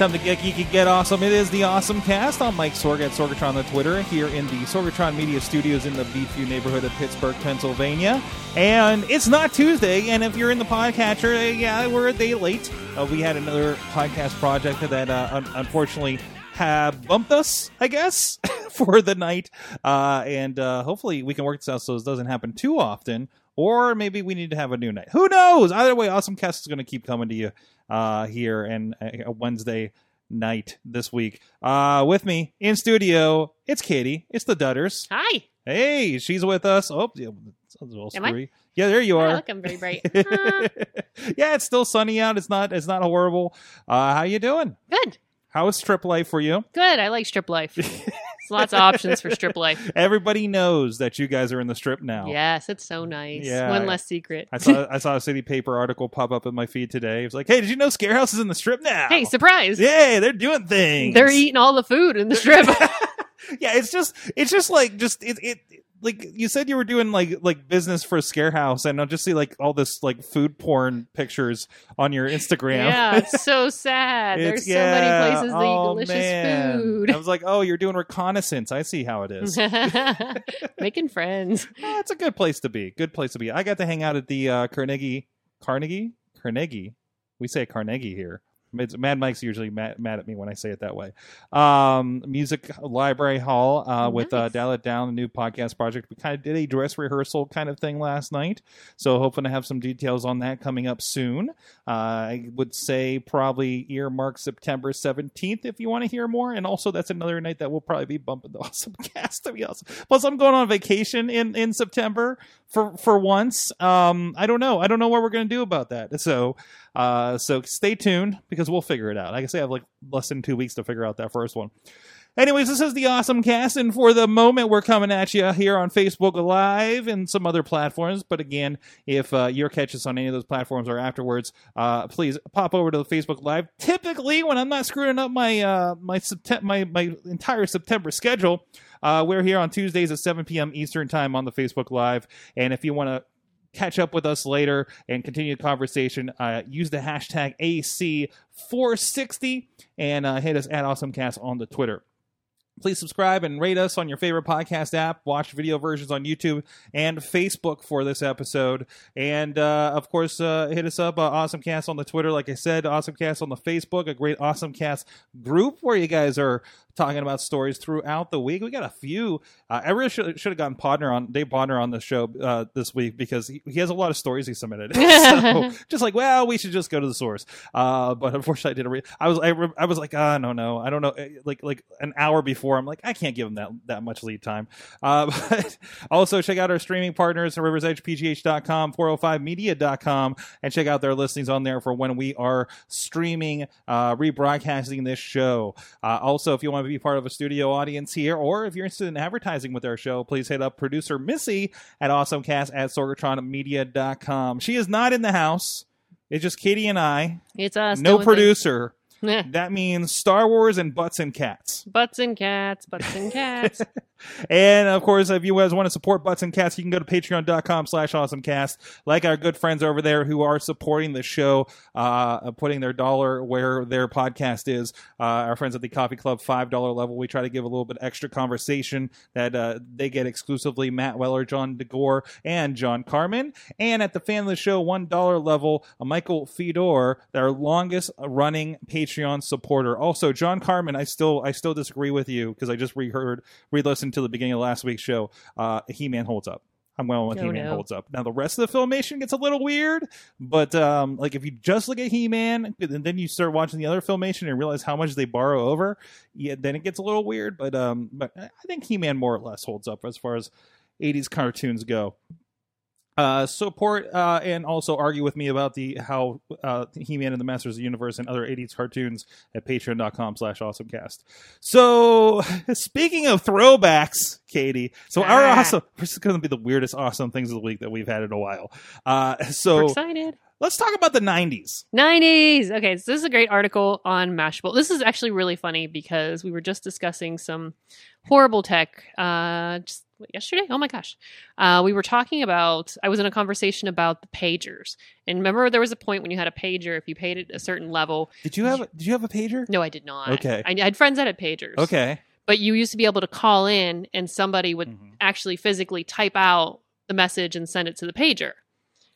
time to get geeky, get awesome. It is the Awesome Cast. I'm Mike Sorg at Sorgatron on Twitter here in the Sorgatron Media Studios in the Beechview neighborhood of Pittsburgh, Pennsylvania. And it's not Tuesday, and if you're in the podcatcher, uh, yeah, we're a day late. Uh, we had another podcast project that uh, un- unfortunately have bumped us, I guess, for the night. Uh, and uh, hopefully we can work this out so this doesn't happen too often. Or maybe we need to have a new night. Who knows? Either way, Awesome Cast is going to keep coming to you uh, here and a Wednesday night this week. Uh, with me in studio, it's Katie. It's the Dudders. Hi. Hey, she's with us. Oh, yeah, sounds a little Am I? screwy. Yeah, there you are. look, I'm very bright. Ah, yeah, it's still sunny out. It's not. It's not horrible. Uh, how you doing? good. How is strip life for you? Good. I like strip life. Lots of options for strip life. Everybody knows that you guys are in the strip now. Yes, it's so nice. Yeah. One less secret. I saw I saw a city paper article pop up in my feed today. It was like, "Hey, did you know Scarehouse is in the strip now?" hey, surprise. Yay, they're doing things. They're eating all the food in the strip. yeah, it's just it's just like just it it like you said you were doing like like business for a Scarehouse, and I'll just see like all this like food porn pictures on your Instagram. yeah, it's so sad. There's so many places that Oh, eat delicious man. food. I was like, oh, you're doing reconnaissance. I see how it is. Making friends. Oh, it's a good place to be. Good place to be. I got to hang out at the uh, Carnegie, Carnegie, Carnegie. We say Carnegie here. It's, Mad Mike's usually mad, mad at me when I say it that way. Um, Music Library Hall uh, with uh, Dial It Down, a new podcast project. We kind of did a dress rehearsal kind of thing last night, so hoping to have some details on that coming up soon. Uh, I would say probably earmark September seventeenth if you want to hear more, and also that's another night that we'll probably be bumping the awesome cast to be awesome. Plus, I'm going on vacation in in September for for once. Um, I don't know. I don't know what we're going to do about that. So, uh, so stay tuned because we'll figure it out. Like I say, I have like less than two weeks to figure out that first one. Anyways, this is the awesome cast, and for the moment, we're coming at you here on Facebook Live and some other platforms. But again, if uh, you're catch us on any of those platforms or afterwards, uh, please pop over to the Facebook Live. Typically, when I'm not screwing up my uh, my Septem- my my entire September schedule, uh, we're here on Tuesdays at 7 p.m. Eastern time on the Facebook Live. And if you want to catch up with us later and continue the conversation, uh, use the hashtag AC460 and uh, hit us at AwesomeCast on the Twitter. Please subscribe and rate us on your favorite podcast app. Watch video versions on YouTube and Facebook for this episode. And uh, of course, uh, hit us up, uh, AwesomeCast on the Twitter. Like I said, AwesomeCast on the Facebook, a great AwesomeCast group where you guys are talking about stories throughout the week. We got a few. Uh, I really should, should have gotten Podner on Dave Podner on the show uh, this week because he, he has a lot of stories he submitted. so just like, well, we should just go to the source. Uh, but unfortunately, I didn't. Re- I was I, re- I was like, ah, no, no, I don't know. Like like an hour before, I'm like, I can't give him that that much lead time. Uh, but also check out our streaming partners, at riversedgepgh.com, 405media.com, and check out their listings on there for when we are streaming, uh, rebroadcasting this show. Uh, also, if you want to be part of a studio audience here, or if you're interested in advertising with our show, please hit up producer Missy at awesomecast at sorgatronmedia.com. She is not in the house. It's just Katie and I. It's us. no producer. That means Star Wars and butts and cats. Butts and cats, butts and cats. And of course, if you guys want to support Butts and Cats, you can go to patreon.com slash awesomecast. Like our good friends over there who are supporting the show, uh, putting their dollar where their podcast is. Uh, our friends at the Coffee Club $5 level, we try to give a little bit extra conversation that uh, they get exclusively Matt Weller, John DeGore, and John Carmen. And at the fan of the show $1 level, uh, Michael Fedor, our longest running Patreon supporter. Also, John Carmen, I still I still disagree with you because I just reheard re-listened to the beginning of last week's show. Uh, He Man holds up. I'm going with Oh, He-Man no. holds up. Now the rest of the filmation gets a little weird, but um, like if you just look at He-Man and then you start watching the other filmation and realize how much they borrow over, yeah, then it gets a little weird. But um, but I think He-Man more or less holds up as far as 80s cartoons go. Uh, support uh, and also argue with me about the how uh, He-Man and the Masters of the Universe and other 80s cartoons at patreon.com slash awesomecast. So speaking of throwbacks, Katie, so our Ah. awesome this is going to be the weirdest awesome things of the week that we've had in a while. Uh, We're so excited. let's talk about the 90s. 90s. Okay, so this is a great article on Mashable. This is actually really funny because we were just discussing some horrible tech uh, just yesterday. Oh my gosh. Uh, we were talking about, I was in a conversation about the pagers. And remember, there was a point when you had a pager, if you paid it a certain level. Did you have did you have a pager? No, I did not. Okay. I, I had friends that had pagers. Okay. But you used to be able to call in and somebody would Mhm. actually physically type out the message and send it to the pager.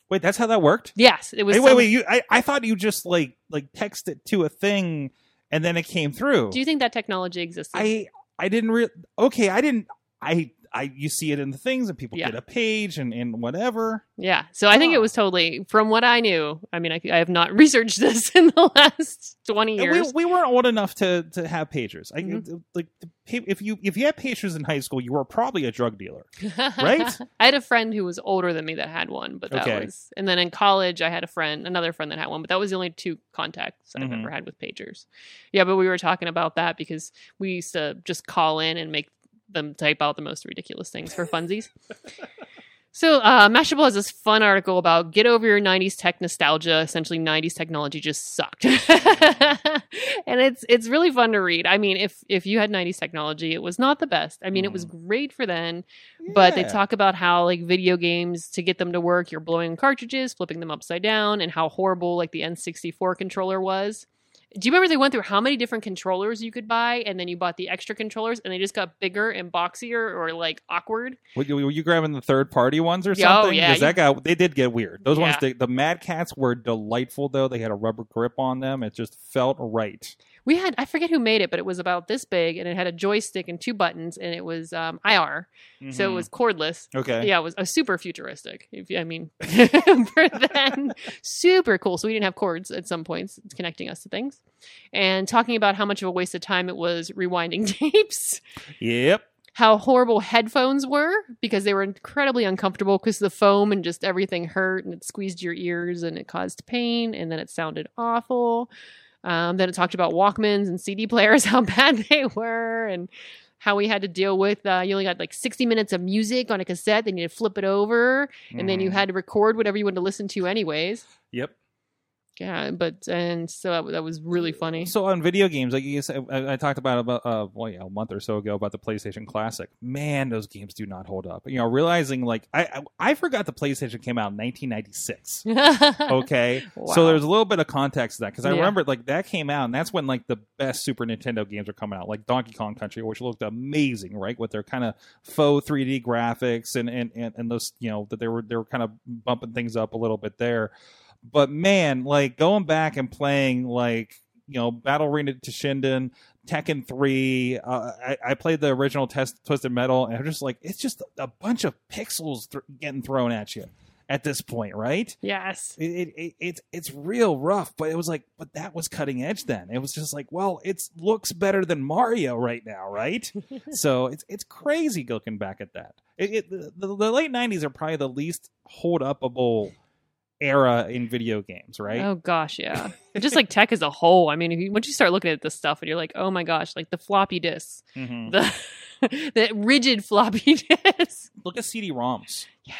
Wait, that's how that worked? Yes, it was. Wait, wait, some- wait. You, I, I thought you just like like text it to a thing and then it came through. Do you think that technology existed? I I didn't re- okay, I didn't I I you see it in the things and people Yeah. get a page and and whatever. Yeah. So I think it was totally, from what I knew, I mean, I, I have not researched this in the last 20 years. We, we weren't old enough to to have pagers. I Mhm. like if you if you had pagers in high school, you were probably a drug dealer. right? I had a friend who was older than me that had one, but that Okay. was, and then in college, I had a friend, another friend that had one, but that was the only two contacts I've Mhm. ever had with pagers. Yeah, but we were talking about that because we used to just call in and make them type out the most ridiculous things for funsies. So, uh, Mashable has this fun article about get over your 90s tech nostalgia. Essentially, 90s technology just sucked. and it's it's really fun to read. I mean, if if you had 90s technology, it was not the best. I mean, it was great for then, but they talk about how like video games to get them to work, you're blowing cartridges, flipping them upside down, and how horrible like the N64 controller was. Do you remember they went through how many different controllers you could buy, and then you bought the extra controllers, and they just got bigger and boxier or like awkward? Were you, were you grabbing the third party ones or Yeah, oh, something? yeah, Because that got they did get weird. Those ones, they, the Mad Catz were delightful though. They had a rubber grip on them. It just felt right. We had I forget who made it, but it was about this big, and it had a joystick and two buttons, and it was um, IR, so it was cordless. Mm-hmm. okay. Yeah, it was a super futuristic. If I mean, for then, super cool. So we didn't have cords at some points connecting us to things, and talking about how much of a waste of time it was rewinding tapes. Yep. How horrible headphones were because they were incredibly uncomfortable because the foam and just everything hurt and it squeezed your ears and it caused pain and then it sounded awful. Um, then it talked about Walkmans and CD players, how bad they were, and how we had to deal with. Uh, you only got like 60 minutes of music on a cassette, then you had to flip it over, and then you Mhm. had to record whatever you wanted to listen to, anyways. Yep. Yeah, but and so that, that was really funny. So on video games, like you said, I, I talked about about uh, well, yeah, a month or so ago about the PlayStation Classic. Man, those games do not hold up. You know, realizing like I I, I forgot the PlayStation came out in 1996. Okay, so there's a little bit of context to that because I Yeah. remember like that came out, and that's when like the best Super Nintendo games are coming out, like Donkey Kong Country, which looked amazing, right, with their kind of faux 3D graphics and and and, and those you know that they were they were kind of bumping things up a little bit there. But man, like going back and playing like you know Battle Arena Toshinden. Tekken three, uh, I, I played the original test Twisted Metal, and I'm just like, it's just a bunch of pixels th- getting thrown at you at this point, right? yes. it, it, it it's it's real rough but it was like but that was cutting edge then it was just like well it looks better than mario right now right so it's it's crazy looking back at that it, it, the, the late 90s are probably the least hold upable era in video games right Oh gosh, yeah. Just like tech as a whole. I mean, if you, once you start looking at this stuff, and you're like, oh my gosh, like the floppy disks, Mhm. the the rigid floppy disks. look at cd-roms Yeah.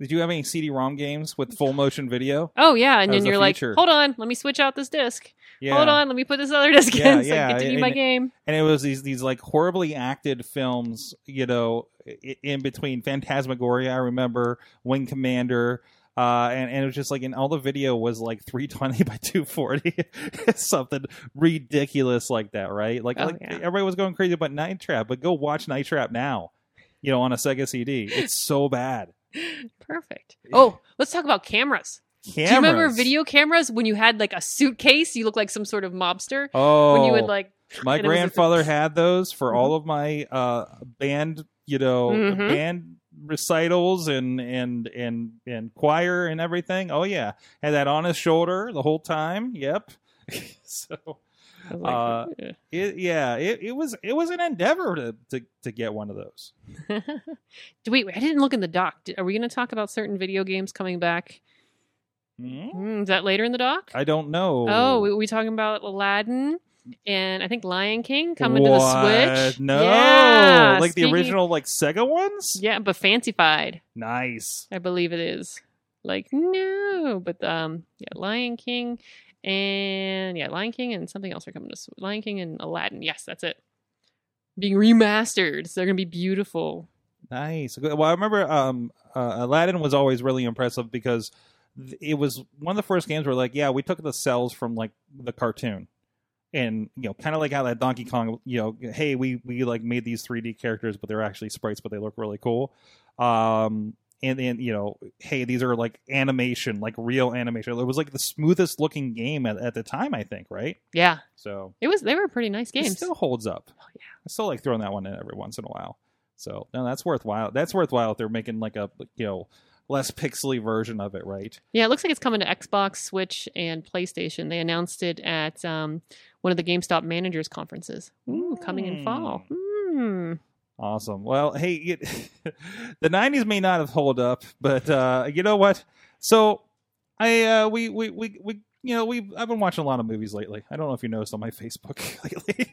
did you have any cd-rom games with full motion video Oh yeah, and That then you're like, hold on, let me switch out this disc. yeah Hold on, let me put this other disc Yeah, in so yeah, can continue and- my game. and it was these these like horribly acted films, you know, in between Phantasmagoria. I remember Wing Commander, uh, and and it was just like, and all the video was like 320 by 240, something ridiculous like that, right? Like, Oh, like yeah. everybody was going crazy about Night Trap, but go watch Night Trap now, you know, on a Sega CD. It's so bad. Perfect. Oh, let's talk about cameras. Cameras. Do you remember video cameras when you had like a suitcase? You look like some sort of mobster. Oh, When you would like, my was a- grandfather had those for all of my uh band you know Mhm. band recitals and and and and choir and everything. Oh yeah, had that on his shoulder the whole time. Yep. so like, Uh, "Yeah." it yeah it, it was it was an endeavor to, to to get one of those. Do- Wait, wait, I didn't look in the doc. Are we going to talk about certain video games coming back? Hmm? Hmm, is that later in the doc? I don't know. Oh, we, we talking about Aladdin and I think Lion King coming to the Switch. No, Yeah, like the original like Sega ones. Yeah, but fancified, Nice. I believe it is. Like no, but um, yeah, Lion King and yeah, Lion King and something else are coming to Sw- Lion King and Aladdin. Yes, that's it. Being remastered, so they're gonna be beautiful. Nice. Well, I remember um, uh, Aladdin was always really impressive because it was one of the first games where, like, yeah, we took the cells from like the cartoon, and you know, kind of like how that Donkey Kong, you know, hey, we we like made these 3D characters, but they're actually sprites, but they look really cool. Um, and then you know, hey, these are like animation, like real animation. It was like the smoothest looking game at, at the time, I think, right? Yeah, So it was. They were pretty nice it games. still holds up. Oh, yeah. I still like throwing that one in every once in a while. So no, that's worthwhile. That's worthwhile if they're making like a you know less pixely version of it, right? Yeah, it looks like it's coming to Xbox, Switch, and PlayStation. They announced it at um, one of the GameStop managers conferences. Ooh, coming in fall. Hmm. Awesome. Well, hey, it, the '90s may not have held up, but uh, you know what? So I uh, we we we we you know we I've been watching a lot of movies lately. I don't know if you noticed on my Facebook lately,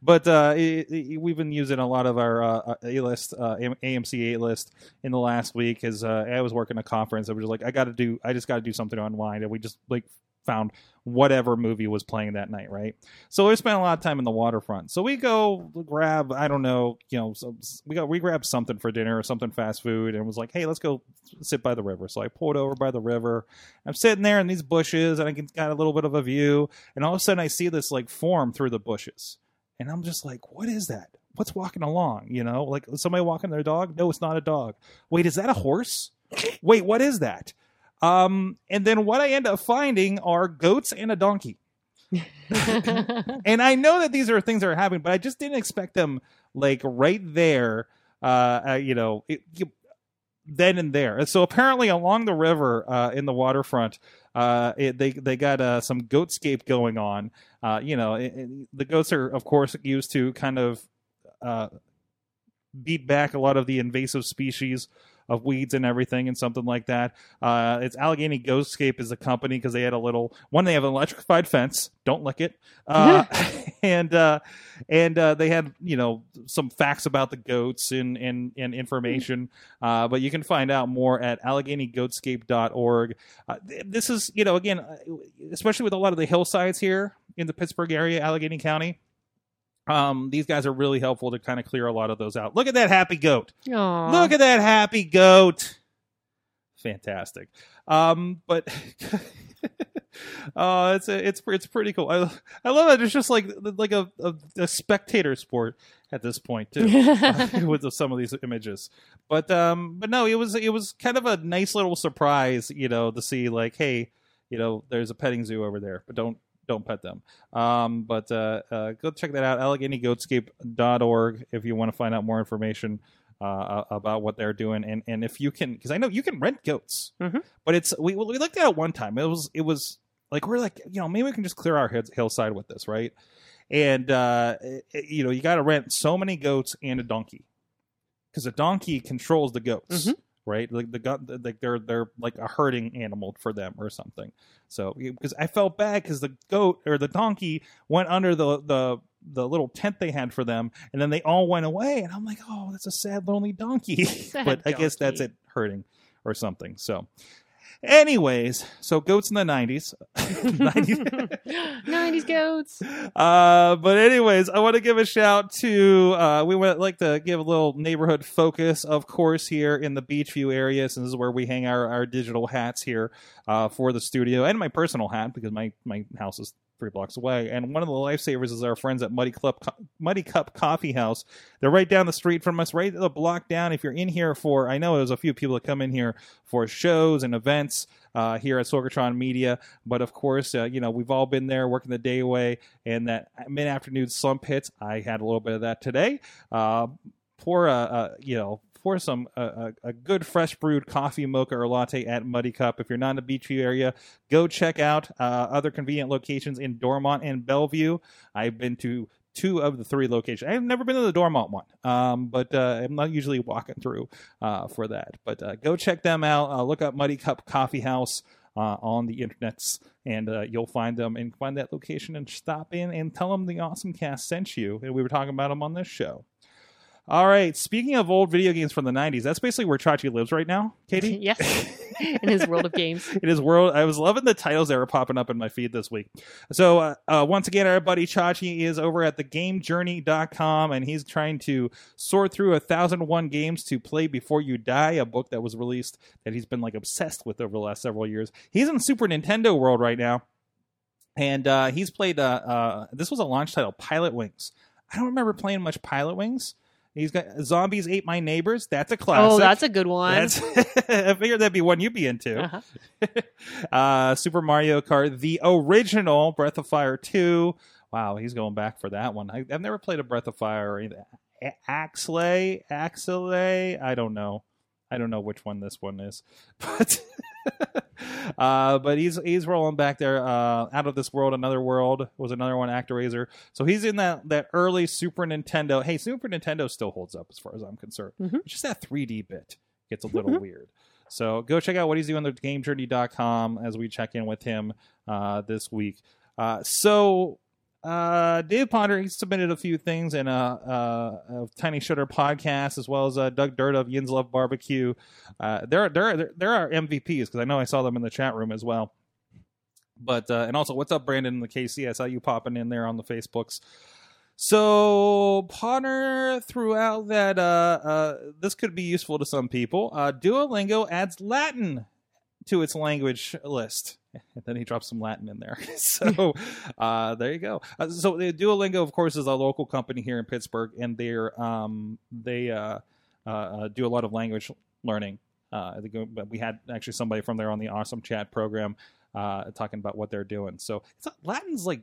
but uh, it, it- we've been using a lot of our uh, A list uh, AMC A list in the last week. As uh, I was working a conference, I was like, I got to do, I just got to do something online, and we just like found whatever movie was playing that night, right? So we spent a lot of time in the waterfront. So we go grab, I don't know, you know, so we got we grabbed something for dinner or something fast food, and was like, hey, let's go sit by the river. So I pulled over by the river. I'm sitting there in these bushes, and I can got a little bit of a view, and all of a sudden I see this like form through the bushes, and I'm just like, what is that? What's walking along? You know, like somebody walking their dog? No, it's not a dog. Wait, is that a horse? Wait, what is that? Um, and then what I end up finding are goats and a donkey. and I know that these are things that are happening, but I just didn't expect them like right there. Uh, uh you know, it, you, then and there. And So apparently, along the river uh, in the waterfront, uh, it, they they got uh, some goatscape going on. Uh, you know, it, it- the goats are of course used to kind of uh, beat back a lot of the invasive species of weeds and everything and something like that. Uh, it's Allegheny Goatscape is the company because they had a little one. They have an electrified fence. Don't lick it. Uh, and uh, and uh, they had you know some facts about the goats and and, and information. Uh, but you can find out more at AlleghenyGoatscape.org. Uh, th- this is you know again, uh, especially with a lot of the hillsides here in the Pittsburgh area, Allegheny County. Um, these guys are really helpful to kind of clear a lot of those out. Look at that happy goat. Aw. Look at that happy goat. Fantastic. Um, but uh, it's a, it's it's pretty cool. I I love it. It's just like like a, a, a spectator sport at this point too, with some of these images. But um, but no, it was it was kind of a nice little surprise, you know, to see like, hey, you know, there's a petting zoo over there, but don't don't pet them. Um, but uh, uh, go check that out, AlleghenyGoatscape.org, if you want to find out more information uh, about what they're doing, and and if you can, because I know you can rent goats, Mhm. but it's we we looked at it one time. It was it was like we're like you know maybe we can just clear our hills, hillside with this, right? And uh, it- you know you got to rent so many goats and a donkey because a donkey controls the goats. Mhm. Right, like the got like they're they're like a herding animal for them or something. So because I felt bad because the goat or the donkey went under the the the little tent they had for them, and then they all went away, and I'm like, oh, that's a sad lonely donkey. Sad but I guess that's it hurting or something. So, anyways, so goats in the '90s, 90s. 90s goats. Uh, but anyways, I want to give a shout to uh, we would like to give a little neighborhood focus, of course, here in the Beechview area, since this is where we hang our, our digital hats here uh, for the studio, and my personal hat because my my house is three blocks away. And one of the lifesavers is our friends at Muddy Cup Muddy Cup Coffee House. They're right down the street from us, right the block down. If you're in here for, I know there's a few people that come in here for shows and events uh, here at Sorgatron Media. But of course, uh, you know, we've all been there working the day away, and that mid afternoon slump hits. I had a little bit of that today. Uh, for uh, uh, you know, for some uh, a, a good fresh brewed coffee, mocha, or latte at Muddy Cup. If you're not in the Beechview area, go check out uh, other convenient locations in Dormont and Bellevue. I've been to two of the three locations. I've never been to the Dormont one, um, but uh, I'm not usually walking through uh, for that. But uh, go check them out. Uh, look up Muddy Cup Coffee House uh, on the internets, and uh, you'll find them and find that location and stop in and tell them the Awesome Cast sent you. And we were talking about them on this show. All right. Speaking of old video games from the '90s, that's basically where Chachi lives right now, Katie. yes, in his world of games. in his world. I was loving the titles that were popping up in my feed this week. So, uh, uh, once again, our buddy Chachi is over at thegamejourney.com and he's trying to sort through a thousand one games to play before you die, a book that was released that he's been like obsessed with over the last several years. He's in Super Nintendo world right now. And uh, he's played, uh, uh, this was a launch title, Pilot Wings. I don't remember playing much Pilot Wings. He's got Zombies Ate My Neighbors. That's a classic. Oh, that's a good one. I figured that'd be one you'd be into. Uh-huh. uh, Super Mario Kart, the original Breath of Fire 2. Wow, he's going back for that one. I, I've never played a Breath of Fire or either. A- Axlay, Axlay, I don't know. I don't know which one this one is, but uh, but he's he's rolling back there. Uh, out of this world, another world was another one. Actraiser, so he's in that that early Super Nintendo. Hey, Super Nintendo still holds up as far as I'm concerned. Mhm. Just that 3D bit gets a little weird. So go check out what he's doing at GameJourney.com as we check in with him uh, this week. Uh, so uh, Dave Podner he submitted a few things in a, a, a Tiny Shutter podcast as well as uh, Doug Dirt of Yins Love Barbecue. Uh, there, there, there, are MVPs because I know I saw them in the chat room as well. But uh, and also, what's up, Brandon in the KC? I saw you popping in there on the Facebooks. So Potter threw out that uh, uh, this could be useful to some people. Uh, Duolingo adds Latin to its language list. And then he drops some Latin in there. so uh, there you go. Uh, so the Duolingo, of course, is a local company here in Pittsburgh, and they're um, they uh, uh, uh, do a lot of language learning. Uh, but we had actually somebody from there on the awesome chat program uh, talking about what they're doing. So Latin's like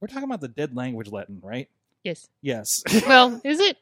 we're talking about the dead language Latin, right? yes. Yes. Well, is it?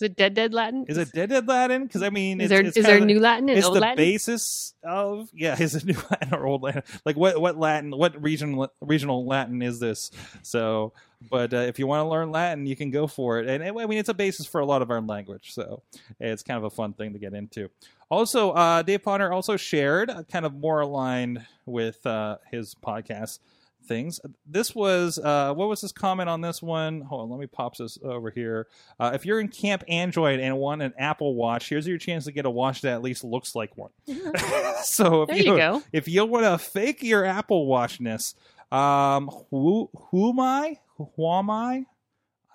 Is it dead dead Latin? is it dead dead Latin? Because I mean, Is there is there new Latin and it's old the Latin? basis of yeah is it new latin or old latin like what what latin what region regional latin is this so but uh, if you want to learn latin you can go for it and i mean it's a basis for a lot of our language so it's kind of a fun thing to get into also uh, dave potter also shared uh, kind of more aligned with uh, his podcast things this was uh, what was his comment on this one hold on let me pop this over here uh, if you're in camp android and want an apple watch here's your chance to get a watch that at least looks like one so if there you, you go. if you want to fake your Apple Watchness, um, who who am I? Who am I?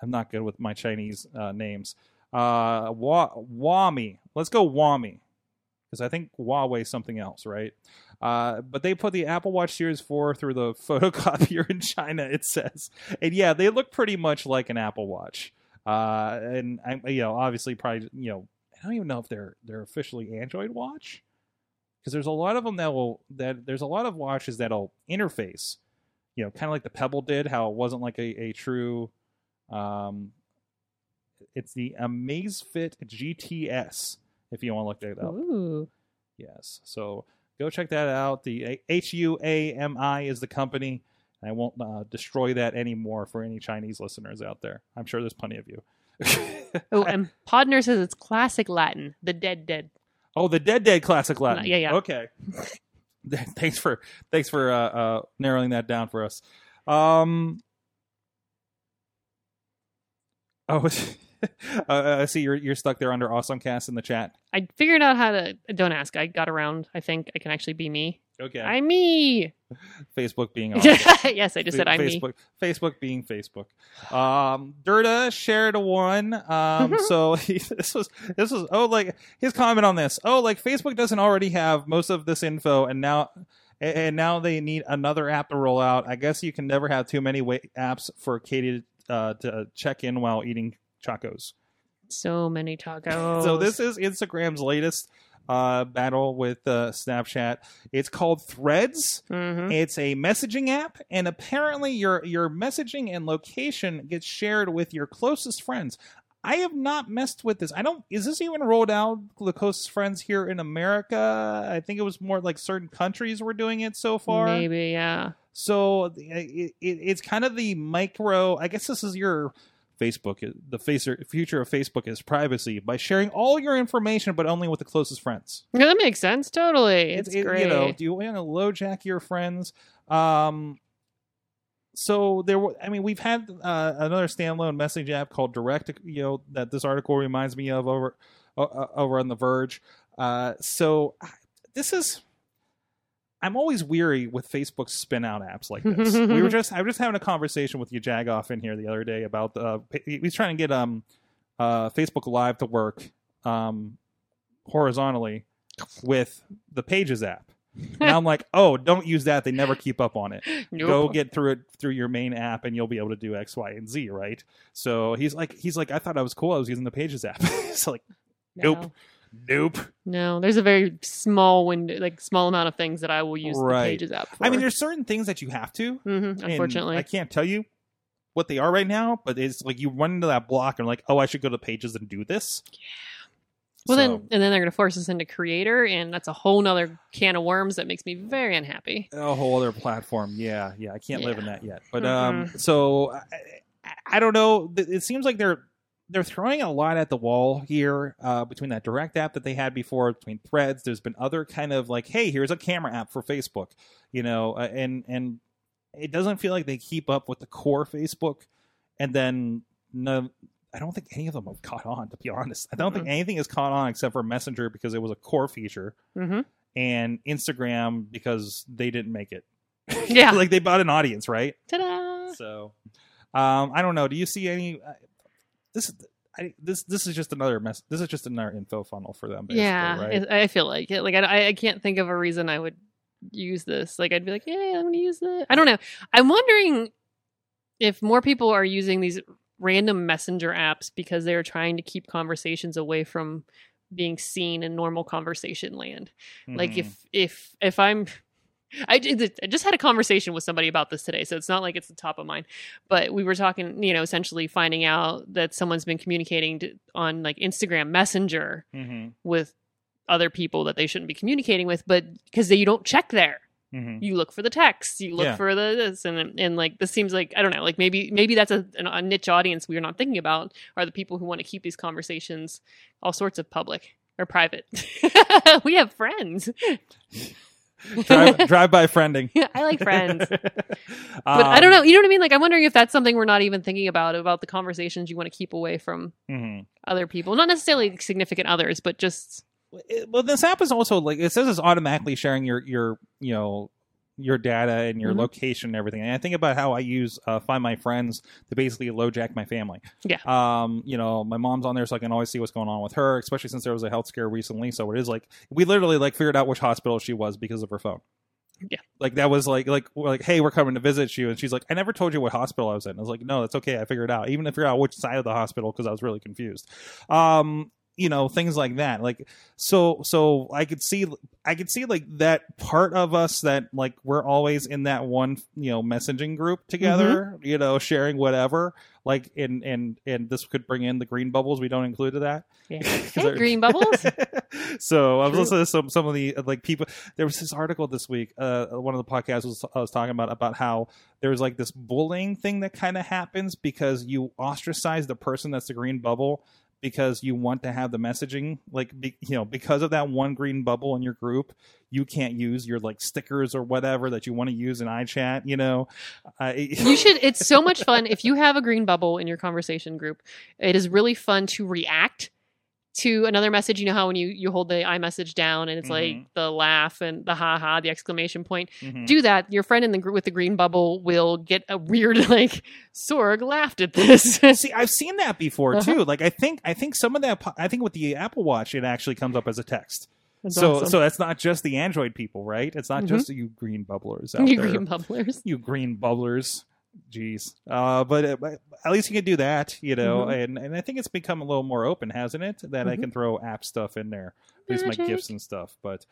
I'm not good with my Chinese uh, names. Uh, Wa- Wami. Let's go Wami, because I think Huawei something else, right? Uh, but they put the Apple Watch Series 4 through the photocopier in China. It says, and yeah, they look pretty much like an Apple Watch. Uh, and I, you know, obviously, probably, you know, I don't even know if they're they're officially Android watch because there's a lot of them that will that there's a lot of watches that'll interface you know kind of like the pebble did how it wasn't like a, a true um it's the amazfit gts if you want to look that up Ooh. yes so go check that out the h-u-a-m-i is the company i won't uh, destroy that anymore for any chinese listeners out there i'm sure there's plenty of you Oh, and Podner says it's classic Latin. The dead dead. Oh, the Dead Dead Classic Latin. Yeah, yeah. Okay. thanks for thanks for uh, uh, narrowing that down for us. Um. Oh, uh, I see you're you're stuck there under Awesome Cast in the chat. I figured out how to. Don't ask. I got around. I think I can actually be me. Okay. I'm me. Facebook being awesome. yes, I just said I'm me. Facebook, Facebook being Facebook. Um, Durda shared a one. Um, so he, this was this was oh like his comment on this. Oh, like Facebook doesn't already have most of this info, and now and- and now they need another app to roll out. I guess you can never have too many wa- apps for Katie uh, to check in while eating chacos. So many tacos. So this is Instagram's latest uh, battle with uh, Snapchat. It's called Threads. Mhm. It's a messaging app, and apparently your your messaging and location gets shared with your closest friends. I have not messed with this. I don't. Is this even rolled out? The closest friends here in America. I think it was more like certain countries were doing it so far. Maybe, yeah. So it, it, it's kind of the micro. I guess this is your Facebook. The face, future of Facebook is privacy by sharing all your information, but only with the closest friends. Yeah, that makes sense. Totally. It's, it- great. You know, do you want to lowjack your friends? Um, so there, were, I mean, we've had uh, another standalone message app called Direct. You know that this article reminds me of over uh, uh, over on the Verge. Uh, so uh, this is. I'm always weary with Facebook spin out apps like this. we were just I was just having a conversation with you Jagoff in here the other day about the he was trying to get um uh Facebook Live to work um horizontally with the Pages app. And I'm like, oh, don't use that. They never keep up on it. Nope. Go get through it through your main app, and you'll be able to do X, Y, and Z, right? So he's like, he's like, I thought I was cool. I was using the Pages app. it's like, nope, nope. No, there's a very small window, like small amount of things that I will use Right. the Pages app for. I mean, there's certain things that you have to. hmm unfortunately. I can't tell you what they are right now, but it's like you run into that block and like, oh, I should go to Pages and do this. Yeah. well, So- then, and then they're going to force us into Creator, and that's a whole nother can of worms that makes me very unhappy. a whole other platform. Yeah, yeah, I can't live in that yet. But um, so I- I don't know. It seems like they're they're throwing a lot at the wall here uh, between that direct app that they had before, between Threads. There's been other kind of like, hey, here's a camera app for Facebook, you know, uh, and and it doesn't feel like they keep up with the core Facebook, and then no. I don't think any of them have caught on, to be honest. I don't think anything has caught on except for Messenger because it was a core feature hmm and Instagram because they didn't make it. Yeah. like they bought an audience, right? Ta-da! So, um, I don't know. Do you see any? This, I, this, this is just another mess. This is just another info funnel for them. Yeah, right? I feel like it. Like I, I can't think of a reason I would use this. Like I'd be like, hey, I'm going to use this. I don't know. I'm wondering if more people are using these random messenger apps because they're trying to keep conversations away from being seen in normal conversation land. Like Mhm. if if if I'm I I just had a conversation with somebody about this today, so it's not like it's the top of mind. But we were talking, you know, essentially finding out that someone's been communicating to, on like Instagram Messenger Mhm. with other people that they shouldn't be communicating with, but because you don't check there, Mhm. you look for the text, you look Yeah. for the this, and and like this seems like I don't know, like maybe maybe that's a, a niche audience we're not thinking about are the people who want to keep these conversations all sorts of public or private. we have friends. Drive, drive by friending. I like friends. but I don't know. You know what I mean? Like, I'm wondering if that's something we're not even thinking about about the conversations you want to keep away from hmm other people, not necessarily significant others, but just Well, this app is also like it says it's automatically sharing your your you know your data and your Mhm. location and everything. And I think about how I use uh, Find My Friends to basically low jack my family. Yeah. Um, you know, my mom's on there, so I can always see what's going on with her, especially since there was a health scare recently. So it is like we literally like figured out which hospital she was because of her phone. Yeah. Like that was like like we're like, hey, we're coming to visit you, and she's like, I never told you what hospital I was in. I was like, no, that's okay, I figured it out. Even if figure out which side of the hospital because I was really confused. Um, you know, things like that. Like so so I could see I could see like that part of us that like we're always in that one you know messaging group together, you know, sharing whatever. Like and and and this could bring in the green bubbles we don't include to that. yeah. Hey, green bubbles. so I was True. listening to some some of the like people. There was this article this week. Uh, one of the podcasts was I was talking about about how there was like this bullying thing that kind of happens because you ostracize the person that's the green bubble because you want to have the messaging like be, you know because of that one green bubble in your group you can't use your like stickers or whatever that you want to use in iChat you know you should. It's so much fun if you have a green bubble in your conversation group. It is really fun to react to another message. You know how when you you hold the iMessage down and it's like Mhm. the laugh and the ha ha, the exclamation point. Mhm. Do that. Your friend in the group with the green bubble will get a weird like Sorg laughed at this. See, I've seen that before Uh-huh. too. Like, I think, I think some of that. I think with the Apple Watch, it actually comes up as a text. That's so, awesome. so that's not just the Android people, right? It's not Mhm. just you green bubblers out you there. green bubblers. you green bubblers. Jeez. Uh, but, uh, at least you can do that, you know. Mhm. And and I think it's become a little more open, hasn't it? That I Mhm. can throw app stuff in there, at least my gifts and stuff. But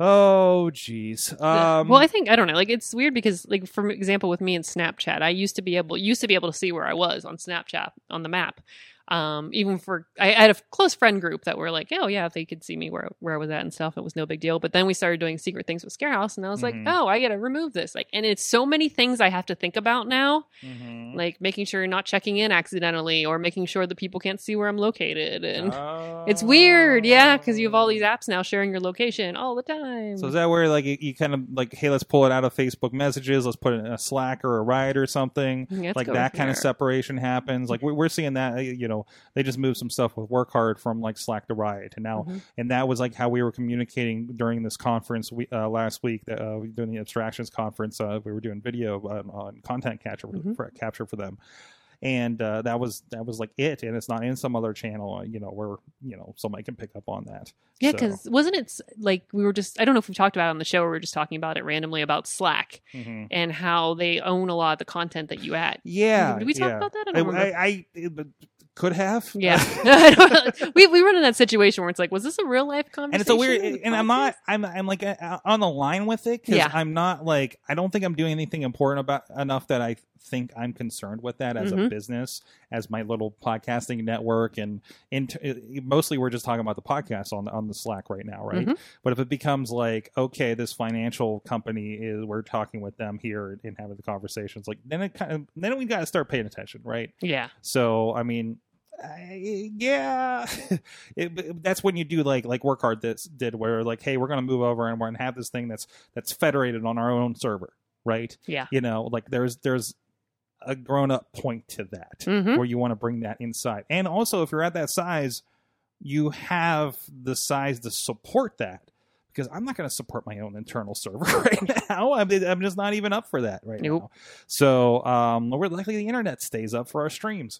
oh, jeez. Um, well, I think I don't know. Like it's weird because, like for example, with me and Snapchat, I used to be able used to be able to see where I was on Snapchat on the map. Um, even for I, I had a close friend group that were like, oh yeah, if they could see me where where I was at and stuff, it was no big deal. But then we started doing secret things with Scarehouse, and I was Mhm. like, oh, I got to remove this. Like, and it's so many things I have to think about now, Mhm. like making sure you're not checking in accidentally, or making sure that people can't see where I'm located, and it's weird, yeah, because you have all these apps now sharing your location all the time. So is that where like you, you kind of like, hey, let's pull it out of Facebook messages, let's put it in a Slack or a Riot or something, Yeah, like that kind of separation happens. Like we- we're seeing that, you know, they just moved some stuff with Work Hard from like Slack to Riot, and now Mhm. and that was like how we were communicating during this conference we, uh, last week that uh, during the abstractions conference uh, we were doing video on, on content capture for, Mhm. for capture for them and uh, that was that was like it and it's not in some other channel uh, you know where you know somebody can pick up on that Yeah, So- because wasn't it like we were just, I don't know if we talked about it on the show or we were just talking about it randomly about Slack Mhm. and how they own a lot of the content that you add. yeah Did we talk yeah. about that? I I. I, I, could have yeah. We, we run in that situation where it's like, was this a real life conversation? and it's a weird and i'm not i'm i'm like uh, on the line with it because Yeah. i'm not like i don't think i'm doing anything important about enough that i think i'm concerned with that as a Mhm. business as my little podcasting network and it- mostly we're just talking about the podcast on on the slack right now right Mhm. but if it becomes like okay this financial company is we're talking with them here and having the conversations like then it kind of then we got to start paying attention right Yeah. so I mean, I, yeah, it, that's when you do like like work hard this did where like, hey, we're gonna move over and we're gonna have this thing that's that's federated on our own server, right? Yeah. You know, like there's there's a grown up point to that Mhm. where you want to bring that inside, and also if you're at that size, you have the size to support that. Because I'm not going to support my own internal server right now. I'm, I'm just not even up for that right Nope. now. So um, we're likely the internet stays up for our streams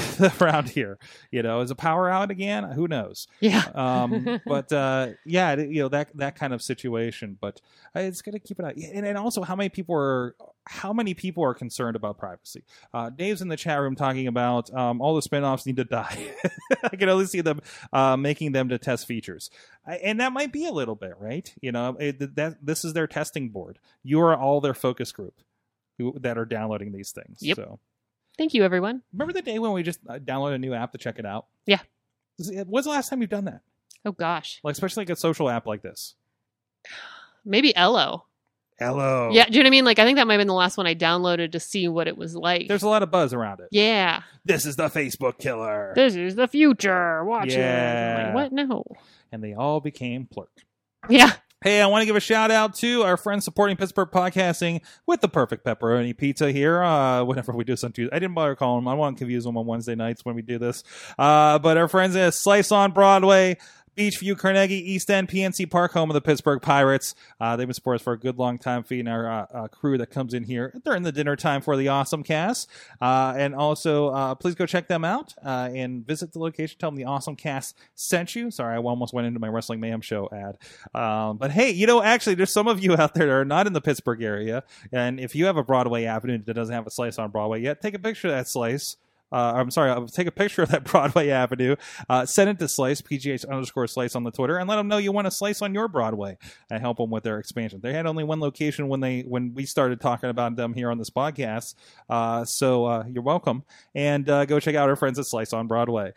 around here. You know, is a power out again? Who knows? Yeah. Um, but uh, yeah, you know that that kind of situation. But uh, it's going to keep it out. And, and also, how many people are how many people are concerned about privacy? Uh, Dave's in the chat room talking about um, all the spinoffs need to die. I can only see them uh, making them to test features, I, and that might be a little bit right. You know, it, that this is their testing board. You are all their focus group who, that are downloading these things. Yep. So Thank you, everyone. remember the day when we just uh, downloaded a new app to check it out? Yeah. When's the last time you've done that? Oh, gosh. Like especially like a social app like this. Maybe Ello. Hello. Yeah. Do you know what I mean? Like, I think that might have been the last one I downloaded to see what it was like. There's a lot of buzz around it. yeah. This is the Facebook killer. This is the future. Watch it. Like, what? No. and they all became plurk. Yeah. Hey, I want to give a shout out to our friends supporting Pittsburgh podcasting with the perfect pepperoni pizza here. Uh, whenever we do some Tuesday, I didn't bother calling them. I want to confuse them on Wednesday nights when we do this. Uh, but our friends at Slice on Broadway, Beechview, Carnegie, East End, PNC Park, home of the Pittsburgh Pirates. Uh, they've been supporting us for a good long time, feeding our uh, uh, crew that comes in here during the dinner time for the awesome cast. Uh, and also, uh, please go check them out uh, and visit the location. Tell them the awesome cast sent you. Sorry, I almost went into my Wrestling Mayhem show ad. Um, but hey, you know, actually, there's some of you out there that are not in the Pittsburgh area. And if you have a Broadway Avenue that doesn't have a slice on Broadway yet, take a picture of that slice. Uh, I'm sorry, I'll take a picture of that Broadway Avenue, uh, send it to Slice, PGH underscore Slice on the Twitter, and let them know you want a slice on your Broadway and help them with their expansion. They had only one location when they when we started talking about them here on this podcast, uh, so uh, you're welcome. And uh, go check out our friends at Slice on Broadway.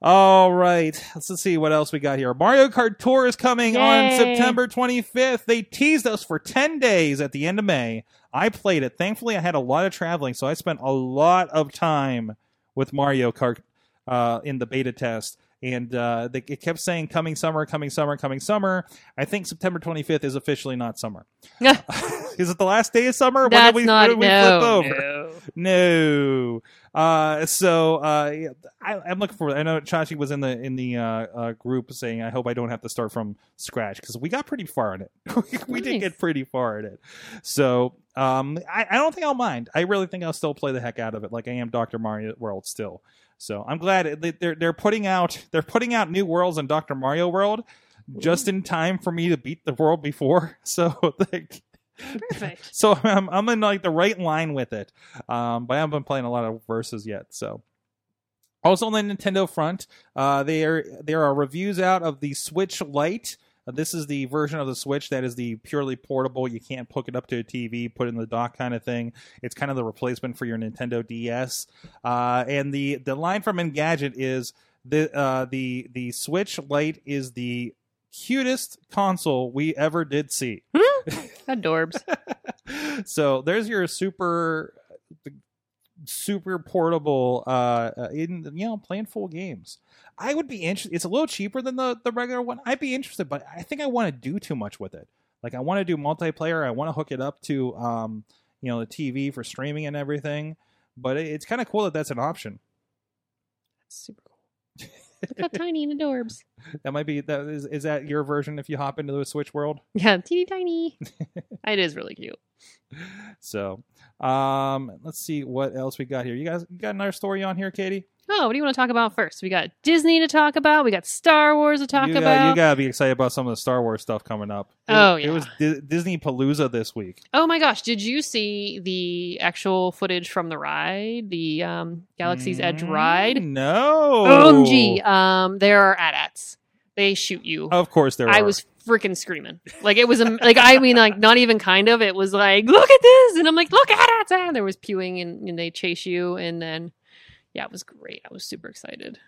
All right, let's, see what else we got here. Mario Kart Tour is coming on September 25th. They teased us for 10 days at the end of May. I played it. Thankfully, I had a lot of traveling, so I spent a lot of time with Mario Kart uh, in the beta test. And uh, they, it kept saying coming summer, coming summer, coming summer. I think September 25th is officially not summer. is it the last day of summer? When That's we, not when we flip over? no. No. Uh, so uh, I, I'm looking forward. I know Chachi was in the in the uh, uh, group saying, "I hope I don't have to start from scratch" because we got pretty far in it. we did get pretty far in it. So um, I, I don't think I'll mind. I really think I'll still play the heck out of it, like I am Doctor Mario World still. So I'm glad they're they're putting out they're putting out new worlds in Doctor Mario World just in time for me to beat the world before. So like, Perfect. so I'm I'm in like the right line with it. Um, but I haven't been playing a lot of verses yet. So also on the Nintendo front, uh, there there are reviews out of the Switch Lite. Uh, this is the version of the Switch that is the purely portable. You can't hook it up to a TV, put it in the dock kind of thing. It's kind of the replacement for your Nintendo DS. Uh, and the the line from Engadget is the uh, the the Switch Lite is the cutest console we ever did see. Adorbs. so there's your super super portable uh in you know playing full games i would be interested it's a little cheaper than the the regular one i'd be interested but i think i want to do too much with it like i want to do multiplayer i want to hook it up to um you know the tv for streaming and everything but it, it's kind of cool that that's an option Super. Look how tiny and adorbs. that might be that is, is that your version if you hop into the switch world Yeah, teeny tiny. it is really cute. so um let's see what else we got here you guys you got another story on here katie Oh, what do you want to talk about first? We got Disney to talk about. We got Star Wars to talk you, got- about. you gotta be excited about some of the Star Wars stuff coming up. It Oh, yeah. it was Di- Disney Palooza this week. Oh my gosh, did you see the actual footage from the ride, the um, Galaxy's Edge Mm, ride? No. OMG, um, there are AT-ATs. They shoot you. Of course there I are. was freaking screaming. Like it was, like I mean, like not even kind of. It was like, look at this, and I'm like, look at it. And there was pewing, and, and they chase you, and then yeah, it was great. I was super excited.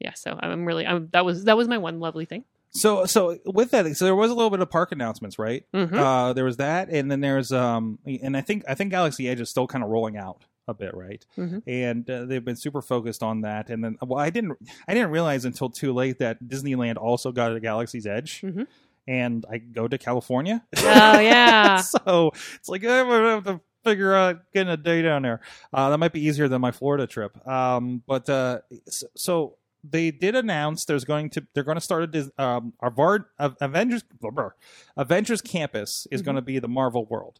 Yeah, so I'm really, I'm that was that was my one lovely thing. so so with that. So there was a little bit of park announcements, right? hmm Uh, there was that, and then there's um, and I think I think Galaxy Edge is still kind of rolling out a bit, right? Mhm. And uh, they've been super focused on that. And then, well, I didn't I didn't realize until too late that Disneyland also got a Galaxy's Edge. Mhm. And I go to California. Oh yeah, so it's like I'm gonna have to figure out getting a day down there. Uh, that might be easier than my Florida trip. Um, but uh, so, so they did announce there's going to they're going to start a Dis- um, our Vard, uh, Avengers blah, blah. Avengers Campus is Mhm. going to be the Marvel world.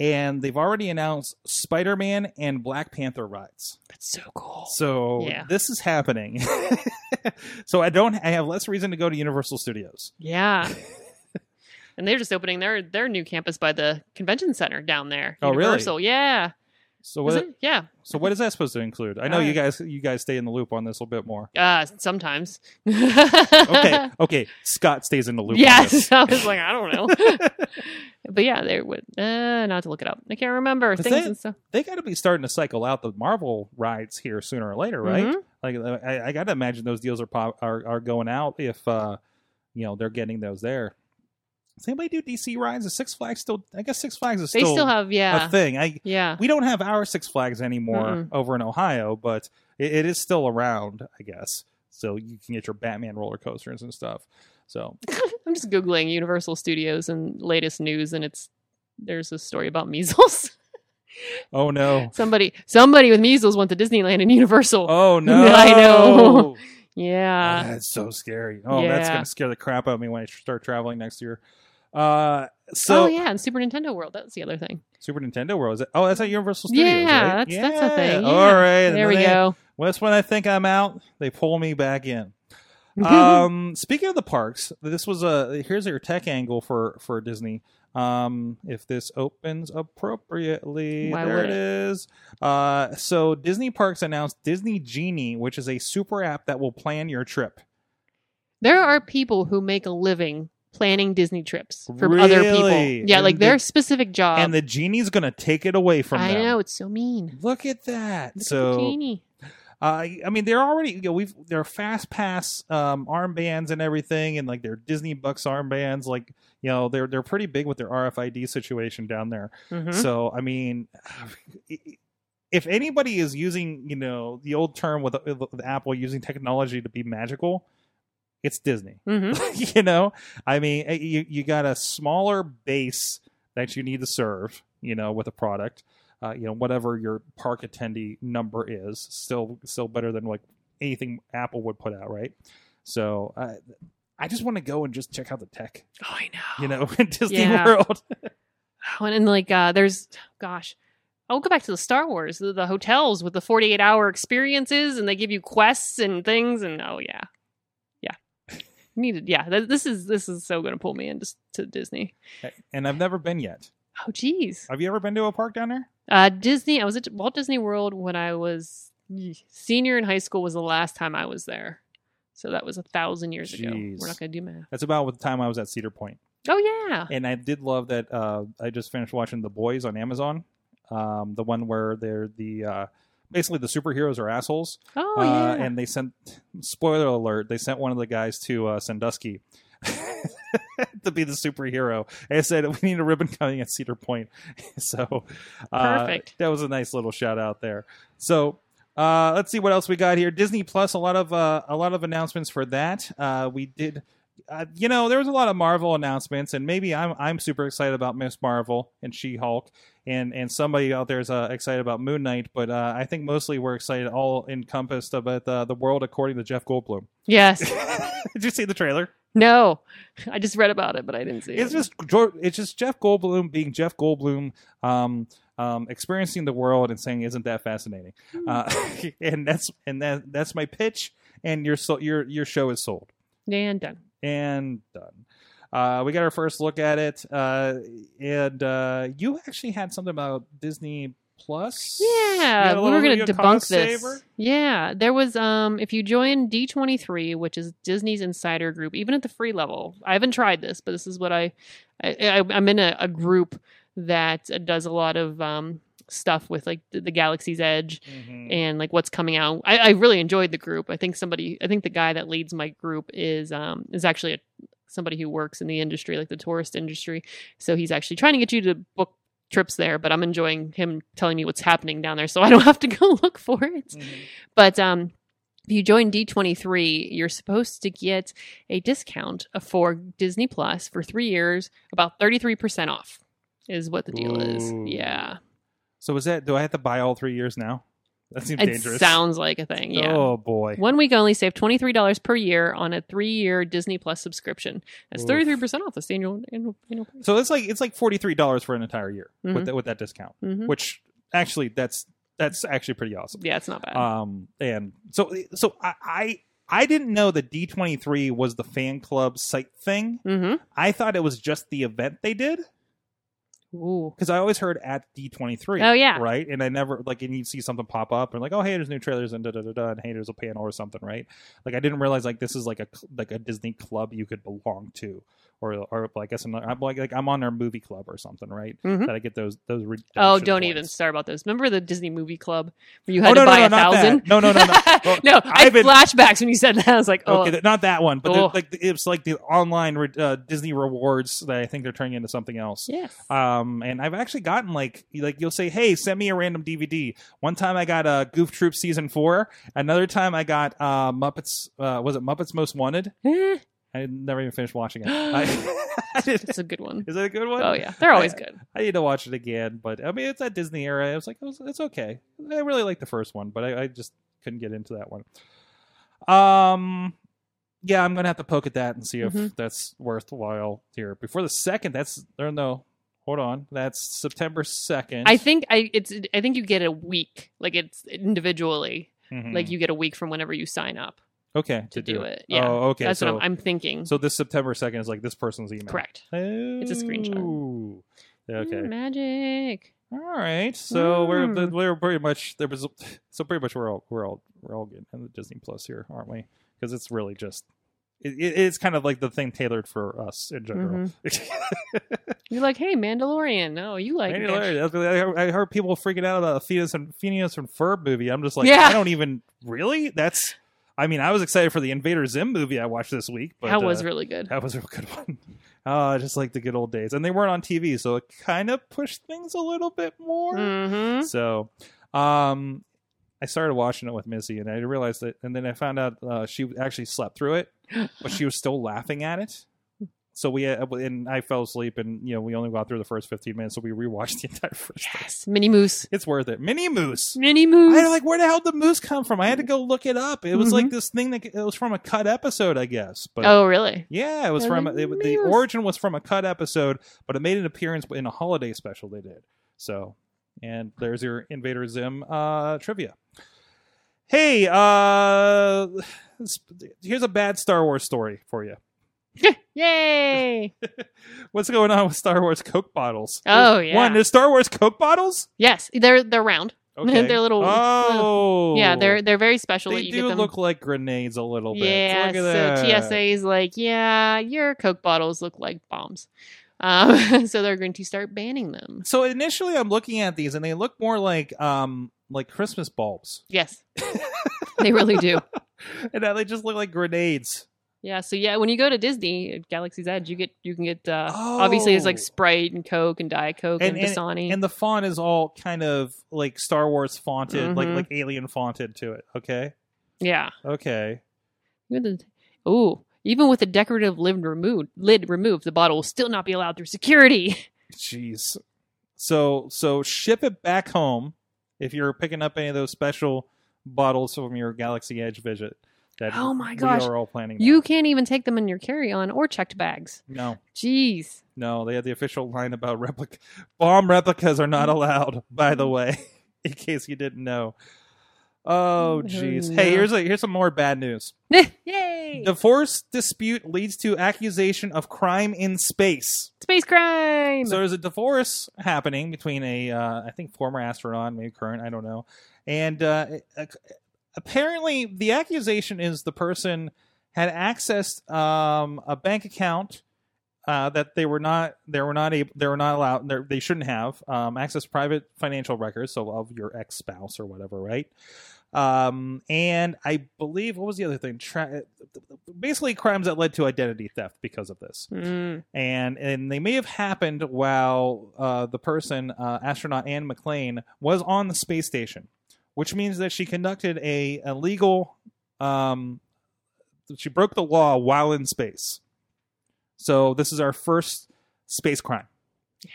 And they've already announced Spider Man and Black Panther rides. that's so cool. So Yeah. this is happening. so I don't. I have less reason to go to Universal Studios. Yeah. and they're just opening their their new campus by the convention center down there. Oh, really? Universal. Yeah. So what? it? Yeah. So what is that supposed to include? I know Uh, you guys. You guys stay in the loop on this a little bit more. Uh sometimes. Okay. okay. Scott stays in the loop. on Yes. this. I was like, I don't know. but yeah, they would uh not to look it up. I can't remember things that- and stuff. They got to be starting to cycle out the Marvel rides here sooner or later, right? Mhm. Like I, I got to imagine those deals are, pop, are are going out if uh you know they're getting those there. Does anybody do DC rides? Is Six Flags still? I guess Six Flags is still. They still, still have a yeah. thing. I Yeah. we don't have our Six Flags anymore Mm-mm. over in Ohio, but it, it is still around, I guess. So you can get your Batman roller coasters and stuff. So I'm just googling Universal Studios and latest news and it's there's a story about measles. oh no, somebody somebody with measles went to Disneyland and Universal. oh no, I know. Yeah. Oh, that's so scary. Oh, that's gonna scare the crap out of me when I start traveling next year. Uh, so oh yeah, and Super Nintendo World. That's the other thing. Super Nintendo World is it? Oh, that's at Universal Studios. yeah, right? that's that's a thing. All Yeah. right, and There we they- go. Well, that's when I think I'm out. They pull me back in. um, speaking of the parks, this was a here's your tech angle for for Disney. Um, if this opens appropriately, Why there it? is. Uh, so Disney Parks announced Disney Genie, which is a super app that will plan your trip. there are people who make a living planning Disney trips for other people. Yeah, And like the- their specific job. and the genie's gonna take it away from I them. know it's so mean. Look at that. Look at the so genie. Uh, I mean, they're already you know we've they're fast pass um, armbands and everything, and like their Disney Bucks armbands. Like you know they're they're pretty big with their RFID situation down there. Mhm. So I mean, if anybody is using you know the old term with, with Apple using technology to be magical, it's Disney. Mhm. you know, I mean, eh, you you got a smaller base that you need to serve. You know, with a product uh, you know whatever your park attendee number is still still better than like anything apple would put out right so uh, i just want to go and just check out the tech Oh, I know. you know in disney Yeah. world Oh, and like uh there's gosh. I'll go back to the Star Wars, the, the hotels with the 48 hour experiences, and they give you quests and things, and oh yeah, needed. Yeah, th- this is this is so gonna pull me into to Disney. and i've never been yet Oh geez, have you ever been to a park down there uh, Disney. I was at Walt Disney World when I was senior in high school. Was the last time I was there. So that was a thousand years ago. We're not going to do math. That's about the time I was at Cedar Point. Oh yeah. And I did love that. Uh, I just finished watching The Boys on Amazon. Um, the one where they're the uh, basically the superheroes are assholes. Oh uh, yeah. And they sent spoiler alert. They sent one of the guys to uh, Sandusky. to be the superhero, and said we need a ribbon cutting at Cedar Point. so, uh, Perfect. That was a nice little shout out there. So, uh, let's see what else we got here. Disney Plus, a lot of uh, a lot of announcements for that. Uh, we did, uh, you know, there was a lot of Marvel announcements, and maybe I'm I'm super excited about Miss Marvel and She Hulk, and and somebody out there is uh, excited about Moon Knight, but uh, I think mostly we're excited, all encompassed about the the world according to Jeff Goldblum. yes. did you see the trailer? No. I just read about it, but I didn't see It's it. just it's just Jeff Goldblum being Jeff Goldblum, um, um, experiencing the world and saying, "Isn't that fascinating?" Uh, and that's and that that's my pitch. And your so your your show is sold and done. And done. Uh, we got our first look at it, uh, and uh, you actually had something about Disney Plus. Yeah, we were going to debunk this. saver? Yeah, there was um if you join D23, which is Disney's insider group, even at the free level. I haven't tried this, but this is what I, I, I I'm in a, a group that does a lot of um stuff with like the, the Galaxy's Edge Mhm. and like what's coming out. I, I really enjoyed the group. I think somebody, I think the guy that leads my group is um is actually a, somebody who works in the industry, like the tourist industry. So he's actually trying to get you to book trips there. But I'm enjoying him telling me what's happening down there, so I don't have to go look for it. Mhm. But um. If you join D23, you're supposed to get a discount for Disney Plus for three years, about 33% off, is what the deal is. Yeah. So is that? Do I have to buy all three years now? That seems It dangerous. sounds like a thing. Yeah. Oh boy. One week only, save twenty three dollars per year on a three year Disney Plus subscription. That's thirty three percent off the annual annual, annual price. So it's like it's like forty three dollars for an entire year Mhm. with that with that discount, Mhm. which actually that's that's actually pretty awesome. Yeah, it's not bad. Um, and so so I I, I didn't know that D twenty three was the fan club site thing. mm-hmm. I thought it was just the event they did Ooh. because I always heard at D twenty three. Oh, yeah. right. And I never like and you'd see something pop up and like oh hey there's new trailers and da da da da and hey there's a panel or something right. Like I didn't realize like this is like a like a Disney club you could belong to. Or, or I guess I'm, not, I'm like, like I'm on their movie club or something, right? Mhm. That I get those those. Oh, don't points. even start about those. Remember the Disney movie club where you had Oh, to no, no, buy no, a not that. thousand? No, no, no, no. Well, no, I I've had been- flashbacks when you said that. I was like, oh, Okay, not that one, but the- Oh. like it's like the online re- uh, Disney rewards that I think they're turning into something else. yes. Um, and I've actually gotten like like you'll say, hey, send me a random DVD. One time I got uh, Goof Troop season four. Another time I got uh, Muppets. Uh, was it Muppets Most Wanted? I never even finished watching it. I, I it's a good one. is it a good one? Oh yeah, they're always I- good. I need to watch it again, but I mean, it's that Disney era. I was like, it was, it's okay. I really like the first one, but I, I just couldn't get into that one. Um, yeah, I'm gonna have to poke at that and see if Mhm. that's worthwhile here. Before the second, that's there. No, hold on, that's September second. I think I it's I think you get a week, like it's individually, Mhm. like you get a week from whenever you sign up okay to, do, it. Yeah, Oh, okay. that's so, what I'm, I'm thinking. so this September second is like this person's email. Correct. It's a screenshot. Ooh. Okay. Mm, magic. All right, so we're Mm. we're pretty much there was so pretty much we're all we're all we're all getting in the Disney Plus here, aren't we? Because it's really just it, it- it's kind of like the thing tailored for us in general. You're like, hey, Mandalorian. No, you like it. I heard- people freaking out about a Phineas and Phineas and Ferb movie. I'm just like, Yeah. I don't even really. That's. I mean, I was excited for the Invader Zim movie I watched this week, but that was uh, really good. that was a good one. Uh, just like the good old days, and they weren't on TV, so it kind of pushed things a little bit more. Mm-hmm. So, um, I started watching it with Missy, and I realized that, and then I found out uh, she actually slept through it, but she was still laughing at it. So we uh, and I fell asleep, and you know we only got through the first fifteen minutes, so we rewatched the entire first. Yes, mini Moose. It's worth it. Mini Moose. Mini Moose. I like where the hell did the moose come from? I had to go look it up. It was Mhm. like this thing that it was from a cut episode, I guess. But oh, really? yeah, it was from it, the origin was from a cut episode, but it made an appearance in a holiday special they did. So, and there's your Invader Zim uh, trivia. Hey, uh, here's a bad Star Wars story for you. Yay! What's going on with Star Wars Coke bottles? Oh, yeah. One, there's Star Wars Coke bottles. yes, they're they're round. Okay. They're little- Oh, Yeah, they're they're very special. that they you do get them. look like grenades a little bit. Yeah, Look at so that. TSA is like, yeah, your Coke bottles look like bombs. Um, so they're going to start banning them. So initially, I'm looking at these, and they look more like um like Christmas bulbs, Yes, they really do. and now they just look like grenades. Yeah, so yeah, when you go to Disney at Galaxy's Edge, you get you can get uh, obviously it's like Oh. Sprite and Coke and Diet Coke and, And- and- Dasani. And the font is all kind of like Star Wars fonted, like Mhm. like alien fonted to it. Okay, yeah, okay. oh, even with the decorative lid removed, lid removed, the bottle will still not be allowed through security. Jeez. So so ship it back home if you're picking up any of those special bottles from your Galaxy Edge visit. That Oh my gosh, we are all planning. You can't even take them in your carry-on or checked bags. no. Jeez. No, they had the official line about replica bomb replicas are not allowed. By the way, in case you didn't know. Oh, jeez. no. Hey, here's a, here's some more bad news. Yay! Divorce dispute leads to accusation of crime in space. Space crime. So there's a divorce happening between a, uh, I think, former astronaut, maybe current, I don't know, and uh, uh, apparently the accusation is the person had accessed um, a bank account uh, that they were not they were not able they were not allowed they're- shouldn't have um, access private financial records so of your ex spouse or whatever right? Um, and I believe what was the other thing? Tra- basically crimes that led to identity theft because of this. Mm. and and they may have happened while uh, the person uh, astronaut Anne McClain was on the space station, which means that she conducted a illegal. Um, she broke the law while in space. So this is our first space crime. Yeah.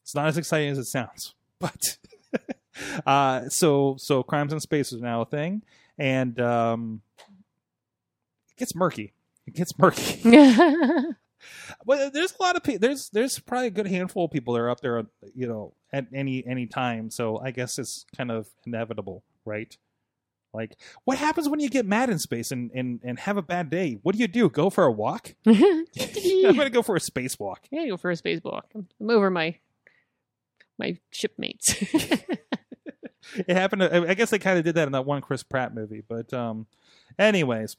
it's not as exciting as it sounds, but uh, so so crimes in space is now a thing, and um, it gets murky. It gets murky. Well, there's a lot of people. There's there's probably a good handful of people that are up there, you know, at any any time. So I guess it's kind of inevitable, right? Like, what happens when you get mad in space and and, and have a bad day? What do you do? Go for a walk? I'm gonna go for a space walk. Yeah, go for a space walk. I'm I'm over my my shipmates. It happened. To, I guess they kind of did that in that one Chris Pratt movie. But um, anyways,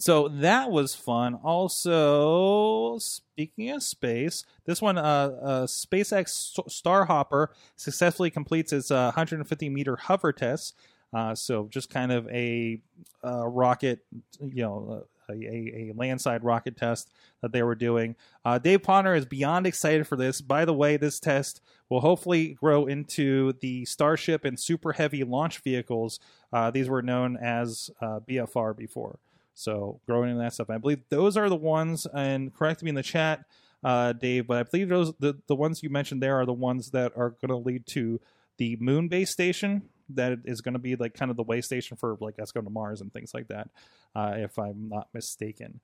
so that was fun. Also, speaking of space, this one, uh, uh SpaceX Starhopper successfully completes its uh, 150 meter hover test. Uh, so just kind of a uh, rocket, you know, a, a, a landside rocket test that they were doing. Uh, Dave Podner is beyond excited for this. By the way, this test will hopefully grow into the Starship and Super Heavy launch vehicles. Uh, these were known as uh, BFR before. So growing into that stuff. I believe those are the ones, and correct me in the chat, uh, Dave, but I believe those the, the ones you mentioned there are the ones that are going to lead to the moon base station that is going to be like kind of the way station for like us going to Mars and things like that, uh, if I'm not mistaken.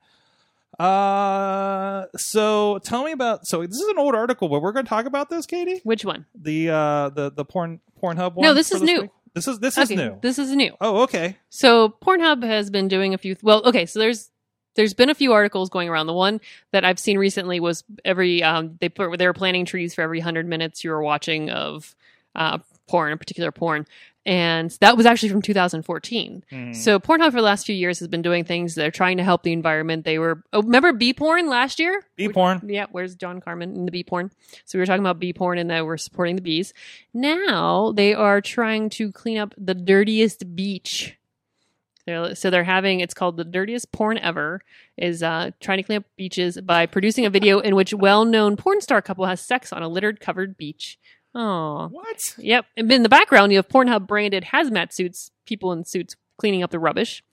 Uh, so tell me about. So this is an old article, but we're going to talk about this, Katie. Which one? The uh the the porn Pornhub one. No, this is new. week? This is this is new. This is new. oh, okay. So Pornhub has been doing a few. Well, okay. So there's there's been a few articles going around. The one that I've seen recently was every um, they put they were planting trees for every hundred minutes you were watching of uh, porn, a particular porn, and that was actually from 2014. Hmm. So Pornhub for the last few years has been doing things. They're trying to help the environment. They were oh, remember B porn last year. B porn. Yeah, where's John Carmen in the B porn? So we were talking about B porn and that we're supporting the bees. Now they are trying to clean up the dirtiest beach. They're, so they're having it's called the dirtiest porn ever is uh, trying to clean up beaches by producing a video in which well-known porn star couple has sex on a littered covered beach. Oh, What? Yep. And in the background, you have Pornhub branded hazmat suits, people in suits cleaning up the rubbish.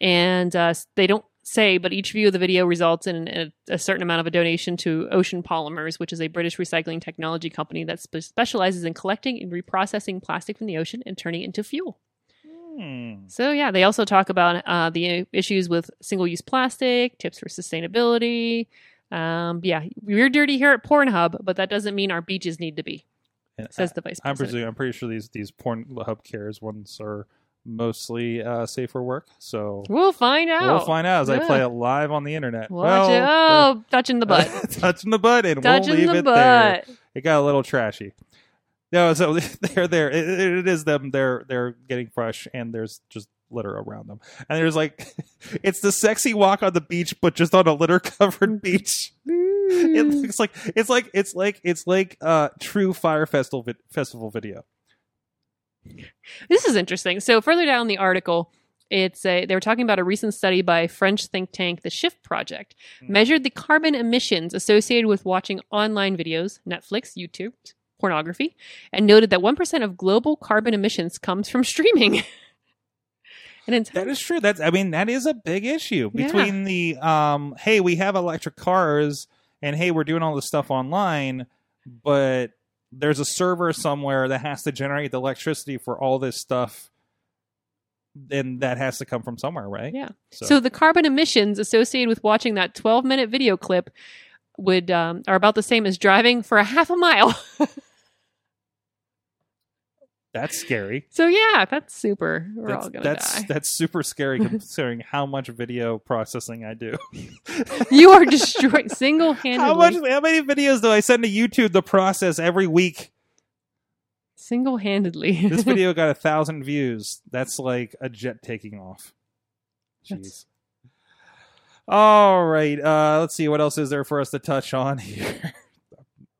And uh, they don't say, but each view of the video results in a, a certain amount of a donation to Ocean Polymers, which is a British recycling technology company that spe- specializes in collecting and reprocessing plastic from the ocean and turning it into fuel. Hmm. So, yeah, they also talk about uh, the issues with single use plastic, tips for sustainability. Um, yeah, we're dirty here at Pornhub, but that doesn't mean our beaches need to be, And says the vice I, I'm I'm pretty sure these these Pornhub cares ones are mostly uh, safe for work. So We'll find out. we'll find out as I play it live on the internet. Watch it. Oh, touching the butt. touching the butt, and touching we'll leave the it there. It got a little trashy. No, so they're there. It, it is them. They're they're getting fresh, and there's just litter around them. And there's like, it's the sexy walk on the beach, but just on a litter covered beach. It looks like it's like it's like it's like uh true fire festival vi- festival video. This is interesting. So further down the article, it's a they were talking about a recent study by French think tank the Shift Project Mm. measured the carbon emissions associated with watching online videos, Netflix, YouTube, pornography, and noted that 1% of global carbon emissions comes from streaming. and That is true. That's I mean that is a big issue Yeah. between the um hey we have electric cars and hey we're doing all this stuff online, but there's a server somewhere that has to generate the electricity for all this stuff. And that has to come from somewhere, right? Yeah. So. the carbon emissions associated with watching that 12 minute video clip would um, are about the same as driving for a half a mile. that's scary. so yeah, that's super. We're that's all gonna that's, die. that's super scary considering how much video processing I do. You are destroying single handedly. how much? How many videos do I send to YouTube to process every week? Single handedly. This video got a thousand views. That's like a jet taking off. Jeez. That's- All right. Uh, let's see what else is there for us to touch on here.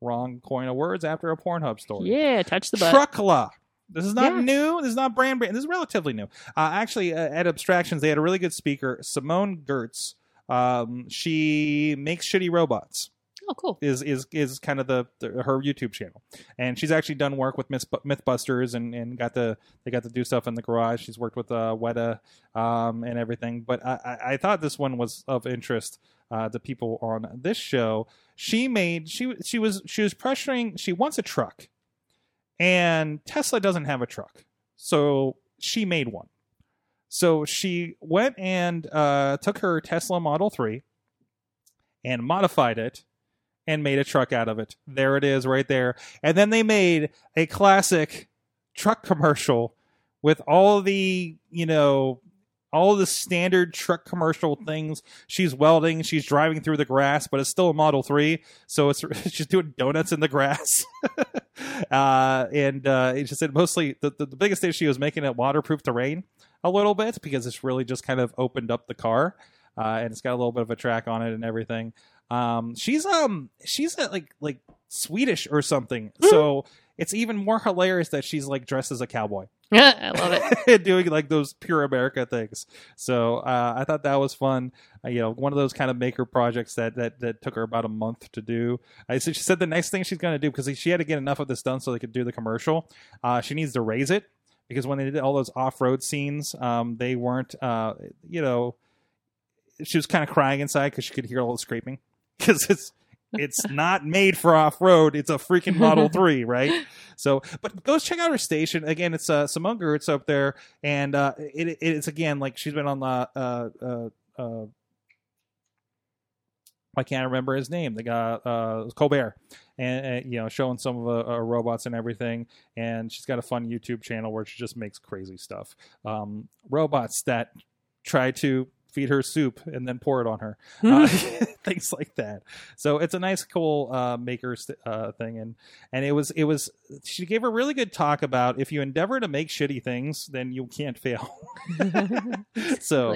Wrong coin of words after a Pornhub story. yeah, touch the butt. Truckla. This is not Yes. new. This is not brand brand. This is relatively new. Uh, actually, uh, at Abstractions, they had a really good speaker, Simone Giertz. Um, she makes shitty robots. Oh, cool. Is is is kind of the, the her YouTube channel, and she's actually done work with Myth, MythBusters and and got the they got to do stuff in the garage. She's worked with uh, Weta um, and everything. But I, I, I thought this one was of interest uh, to people on this show. She made she she was she was pressuring. She wants a truck, and Tesla doesn't have a truck, so she made one. So she went and uh, took her Tesla Model Three and modified it and made a truck out of it. There it is, right there. And then they made a classic truck commercial with all the you know all the standard truck commercial things. She's welding, she's driving through the grass, but it's still a Model Three, so it's she's doing donuts in the grass. uh, and uh, it just said mostly the, the the biggest issue is making it waterproof to rain a little bit because it's really just kind of opened up the car. Uh, and it's got a little bit of a track on it and everything. Um, she's um she's uh, like like Swedish or something, so it's even more hilarious that she's like dressed as a cowboy. I love it. doing like those pure America things. So uh, I thought that was fun. Uh, you know, one of those kind of maker projects that that, that took her about a month to do. I so she said the next thing she's going to do because she had to get enough of this done so they could do the commercial. Uh, she needs to raise it because when they did all those off road scenes, um, they weren't. Uh, you know, she was kind of crying inside because she could hear all the scraping because it's it's not made for off road. It's a freaking Model Three, right? So, but go check out her station again. It's uh, Simone Giertz up there, and uh, it, it's again like she's been on the uh, uh, uh, I can't remember his name. The guy uh, Colbert, and, and you know showing some of the uh, robots and everything. And she's got a fun YouTube channel where she just makes crazy stuff. Um, robots that try to feed her soup and then pour it on her. Uh, things like that. So it's a nice cool uh maker uh thing. And and it was it was she gave a really good talk about if you endeavor to make shitty things then you can't fail. So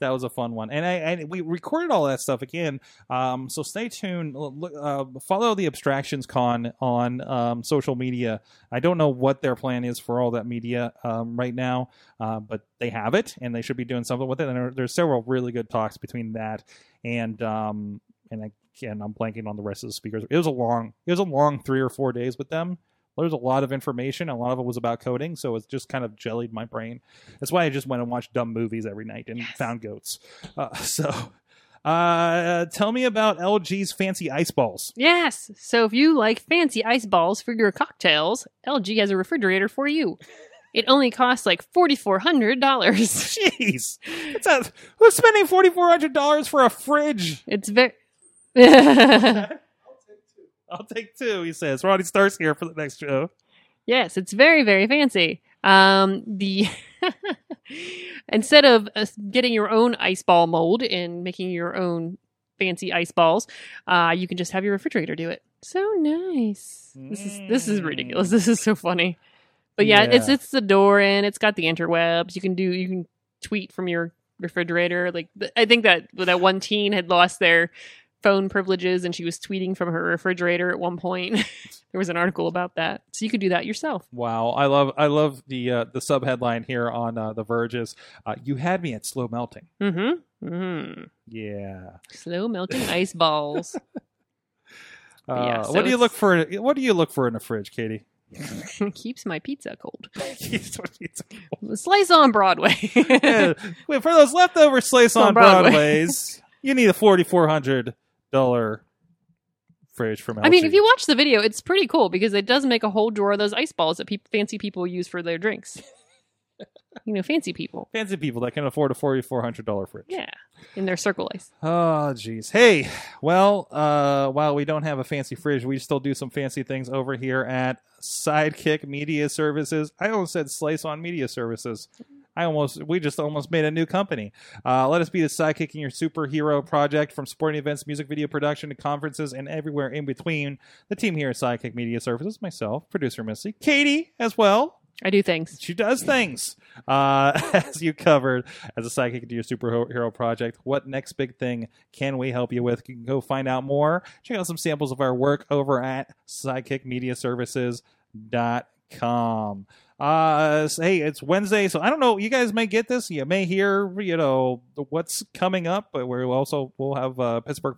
that was a fun one. And i and we recorded all that stuff again. Um so stay tuned. Look, uh, follow the abstractions con on um social media. I don't know what their plan is for all that media um right now uh, but they have it and they should be doing something with it. And there's several really good talks between that and um and and I'm blanking on the rest of the speakers. It was a long, it was a long three or four days with them. There was a lot of information. A lot of it was about coding, so it's just kind of jellied my brain. That's why I just went and watched dumb movies every night and found goats. Uh, so, uh, tell me about LG's fancy ice balls. Yes. So if you like fancy ice balls for your cocktails, LG has a refrigerator for you. It only costs like forty four hundred dollars. Jeez, a, who's spending forty four hundred dollars for a fridge? It's very. I'll take two. He says. Ronnie starts here for the next show. yes, it's very very fancy. Um, the instead of uh, getting your own ice ball mold and making your own fancy ice balls, uh, you can just have your refrigerator do it. So nice. This is this is ridiculous. This is so funny. But Mm. yeah, it's it's the door in. It's got the interwebs. You can do you can tweet from your refrigerator. Like I think that that one teen had lost their phone privileges and she was tweeting from her refrigerator at one point. there was an article about that. So you could do that yourself. Wow, I love I love the uh, the sub headline here on uh, the Verges. Uh, you had me at slow melting. Mm-hmm. Mm-hmm. Yeah. Slow melting ice balls. Uh, Yeah, so what do you look for? What do you look for in a fridge, Katie? Keeps my pizza cold. yeah. Slice on Broadway. Wait, for those leftover slice on On Broadway. Broadways, you need a forty four hundred dollar fridge from. I mean, if you watch the video, it's pretty cool because it does make a whole drawer of those ice balls that peop fancy people use for their drinks. You know, fancy people. fancy people that can afford a forty four hundred dollar fridge. Yeah, in their circle ice. Oh, jeez. Hey, well, uh, while we don't have a fancy fridge, we still do some fancy things over here at Sidekick Media Services. I almost said Slice on Media Services. I almost, we just almost made a new company. Uh, let us be the sidekick in your superhero project from sporting events, music video production to conferences and everywhere in between. The team here at Sidekick Media Services, myself, producer Missy, Katie as well. I do things. She does things. Uh, as you covered as a sidekick to your superhero project, what next big thing can we help you with? You can go find out more. Check out some samples of our work over at sidekickmediaservices.com. Uh, hey, it's Wednesday, so I don't know. You guys may get this. You may hear, you know, what's coming up, but we also we'll have uh, Pittsburgh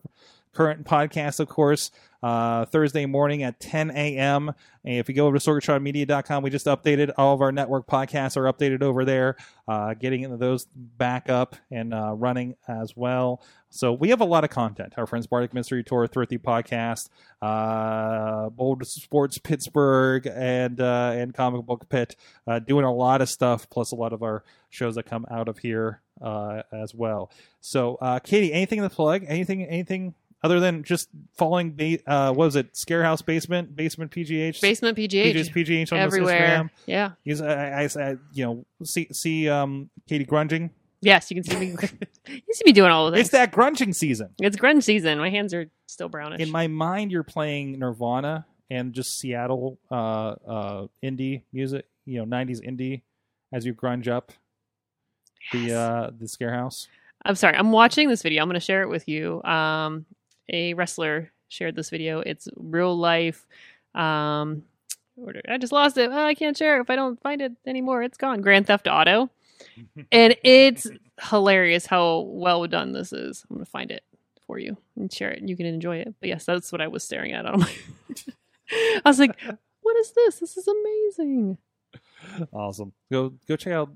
Current podcast, of course, uh, Thursday morning at 10 a.m. And if you go over to sorgatronmedia.com, we just updated all of our network podcasts are updated over there, uh, getting those back up and uh, running as well. So we have a lot of content. Our friends Bardic Mystery Tour, Thrifty Podcast, uh, Bold Sports Pittsburgh, and uh, and Comic Book Pit, uh, doing a lot of stuff. Plus a lot of our shows that come out of here uh, as well. So, uh, Katie, anything to plug? Anything? Anything? Other than just following, ba- uh, what was it? Scarehouse Basement, Basement PGH, Basement PGH. PGH, PGH on everywhere. Instagram. Yeah. Because I, I, I, you know, see, see, um, Katie grunging. Yes, you can see me. you see me doing all of this. It's that grunging season. It's grunge season. My hands are still brownish. In my mind, you're playing Nirvana and just Seattle uh, uh, indie music, you know, '90s indie, as you grunge up the uh, the Scarehouse. I'm sorry. I'm watching this video. I'm going to share it with you. Um, a wrestler shared this video. It's real life. Um, I just lost it. Oh, I can't share it if I don't find it anymore. It's gone. Grand Theft Auto, and it's hilarious how well done this is. I'm going to find it for you and share it, and you can enjoy it. But yes, that's what I was staring at on my. I was like, "What is this? This is amazing." Awesome. Go go check out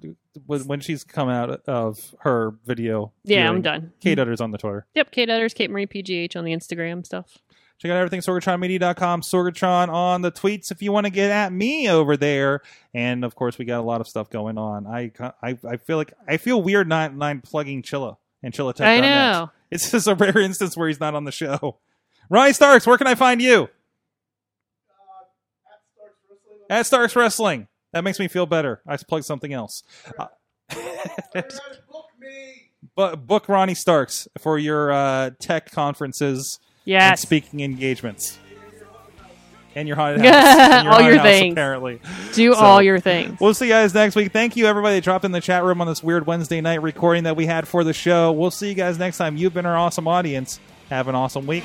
when, when she's come out of her video. Yeah, I'm done. Kate mm-hmm. Utter's on the Twitter. Yep, Kate Utters, Kate Marie PGH on the Instagram stuff. Check out everything sorgatronmedia.com, Sorgatron on the tweets if you want to get at me over there. And of course, we got a lot of stuff going on. I I, I feel like I feel weird not not plugging Chilla and Chilla Tech. I know. It's just a rare instance where he's not on the show. Ryan Starks, where can I find you? Uh, at Starks Wrestling. That makes me feel better. I plugged something else. Uh, but book Ronnie Starks for your uh, tech conferences and speaking engagements. And your haunted house. And All haunted your house, things. apparently. Do So- all your things. We'll see you guys next week. Thank you, everybody, that dropped in the chat room on this weird Wednesday night recording that we had for the show. We'll see you guys next time. You've been our awesome audience. Have an awesome week.